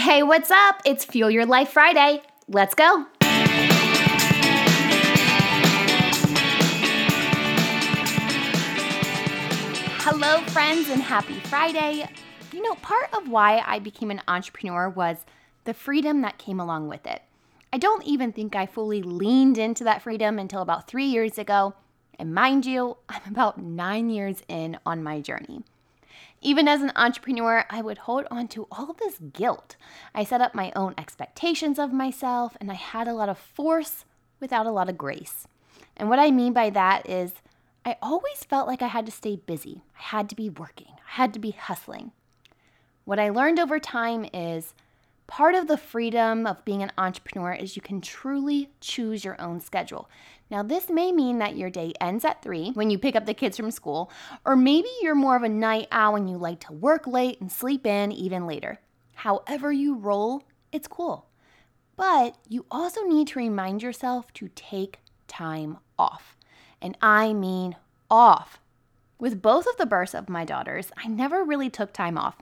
Hey, what's up? It's Fuel Your Life Friday. Let's go. Hello, friends, and happy Friday. You know, part of why I became an entrepreneur was the freedom that came along with it. I don't even think I fully leaned into that freedom until about three years ago. And mind you, I'm about nine years in on my journey. Even as an entrepreneur, I would hold on to all this guilt. I set up my own expectations of myself, and I had a lot of force without a lot of grace. And what I mean by that is, I always felt like I had to stay busy. I had to be working. I had to be hustling. What I learned over time is part of the freedom of being an entrepreneur is you can truly choose your own schedule. Now, this may mean that your day ends at three when you pick up the kids from school, or maybe you're more of a night owl and you like to work late and sleep in even later. However, you roll, it's cool. But you also need to remind yourself to take time off and I mean off. With both of the births of my daughters, I never really took time off.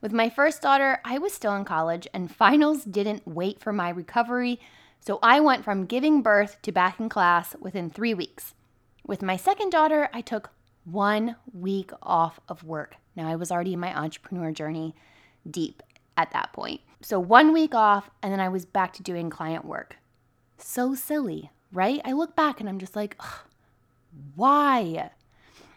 With my first daughter, I was still in college and finals didn't wait for my recovery, so I went from giving birth to back in class within three weeks. With my second daughter, I took one week off of work. Now, I was already in my entrepreneur journey deep at that point. So, one week off, and then I was back to doing client work. So silly, right? I look back and I'm just like, why?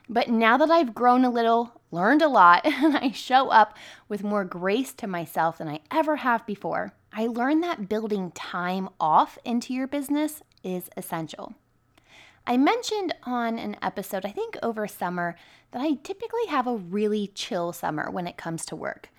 But now that I've grown a little, learned a lot, and I show up with more grace to myself than I ever have before, I learned that building time off into your business is essential. I mentioned on an episode, I think over summer, that I typically have a really chill summer when it comes to work.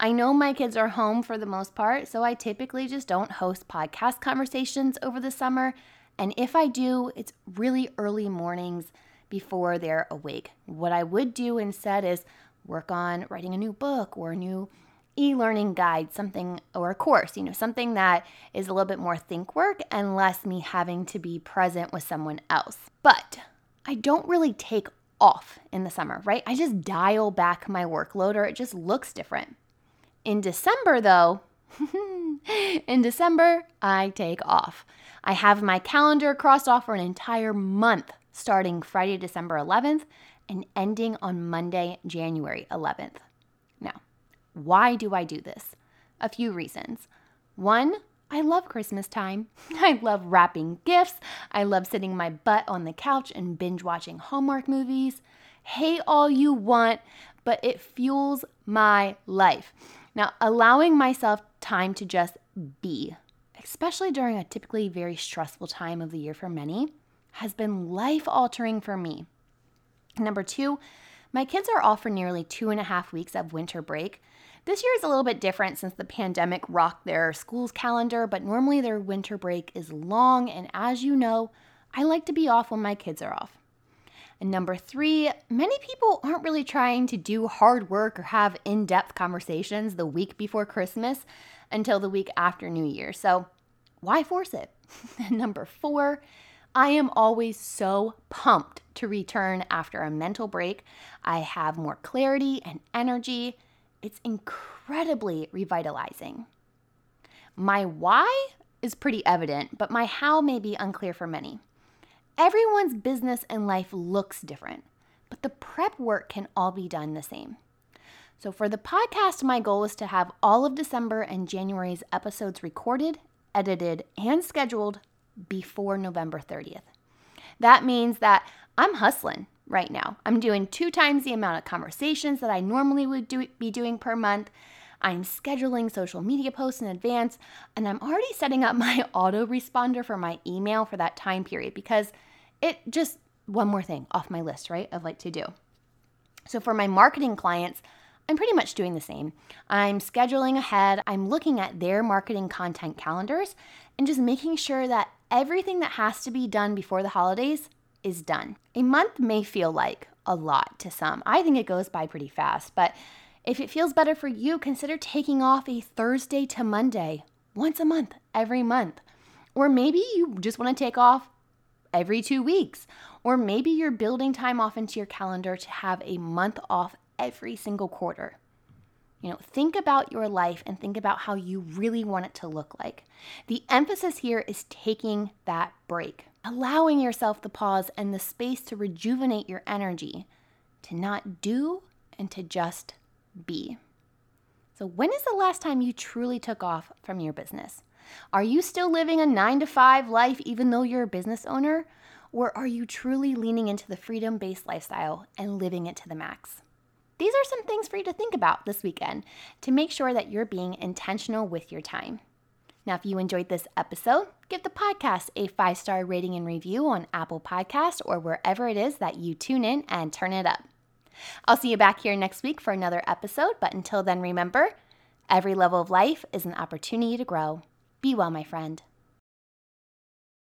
I know my kids are home for the most part, so I typically just don't host podcast conversations over the summer. And if I do, it's really early mornings before they're awake. What I would do instead is work on writing a new book or a new e-learning guide, something or a course, you know, something that is a little bit more think work and less me having to be present with someone else. But I don't really take off in the summer, right? I just dial back my workload or it just looks different. In December though, in December, I take off. I have my calendar crossed off for an entire month, starting Friday, December 11th and ending on Monday, January 11th. Now, why do I do this? A few reasons. One, I love Christmas time. I love wrapping gifts. I love sitting my butt on the couch and binge watching Hallmark movies. Hate all you want, but it fuels my life. Now, allowing myself time to just be especially during a typically very stressful time of the year for many, has been life altering for me. Number two, my kids are off for nearly two and a half weeks of winter break. This year is a little bit different since the pandemic rocked their school's calendar, but normally their winter break is long, and as you know, I like to be off when my kids are off. And number three, many people aren't really trying to do hard work or have in depth conversations the week before Christmas until the week after New Year. So why force it? number four, I am always so pumped to return after a mental break. I have more clarity and energy. It's incredibly revitalizing. My why is pretty evident, but my how may be unclear for many. Everyone's business and life looks different, but the prep work can all be done the same. So, for the podcast, my goal is to have all of December and January's episodes recorded, edited, and scheduled before November 30th. That means that I'm hustling right now. I'm doing two times the amount of conversations that I normally would do, be doing per month. I'm scheduling social media posts in advance, and I'm already setting up my autoresponder for my email for that time period because it just one more thing off my list, right, of like to do. So for my marketing clients, I'm pretty much doing the same. I'm scheduling ahead, I'm looking at their marketing content calendars, and just making sure that everything that has to be done before the holidays is done. A month may feel like a lot to some. I think it goes by pretty fast, but if it feels better for you, consider taking off a Thursday to Monday once a month, every month. Or maybe you just want to take off every two weeks. Or maybe you're building time off into your calendar to have a month off every single quarter. You know, think about your life and think about how you really want it to look like. The emphasis here is taking that break, allowing yourself the pause and the space to rejuvenate your energy, to not do and to just be. So, when is the last time you truly took off from your business? Are you still living a nine to five life even though you're a business owner? Or are you truly leaning into the freedom based lifestyle and living it to the max? These are some things for you to think about this weekend to make sure that you're being intentional with your time. Now, if you enjoyed this episode, give the podcast a five star rating and review on Apple Podcast or wherever it is that you tune in and turn it up. I'll see you back here next week for another episode, but until then, remember every level of life is an opportunity to grow. Be well, my friend.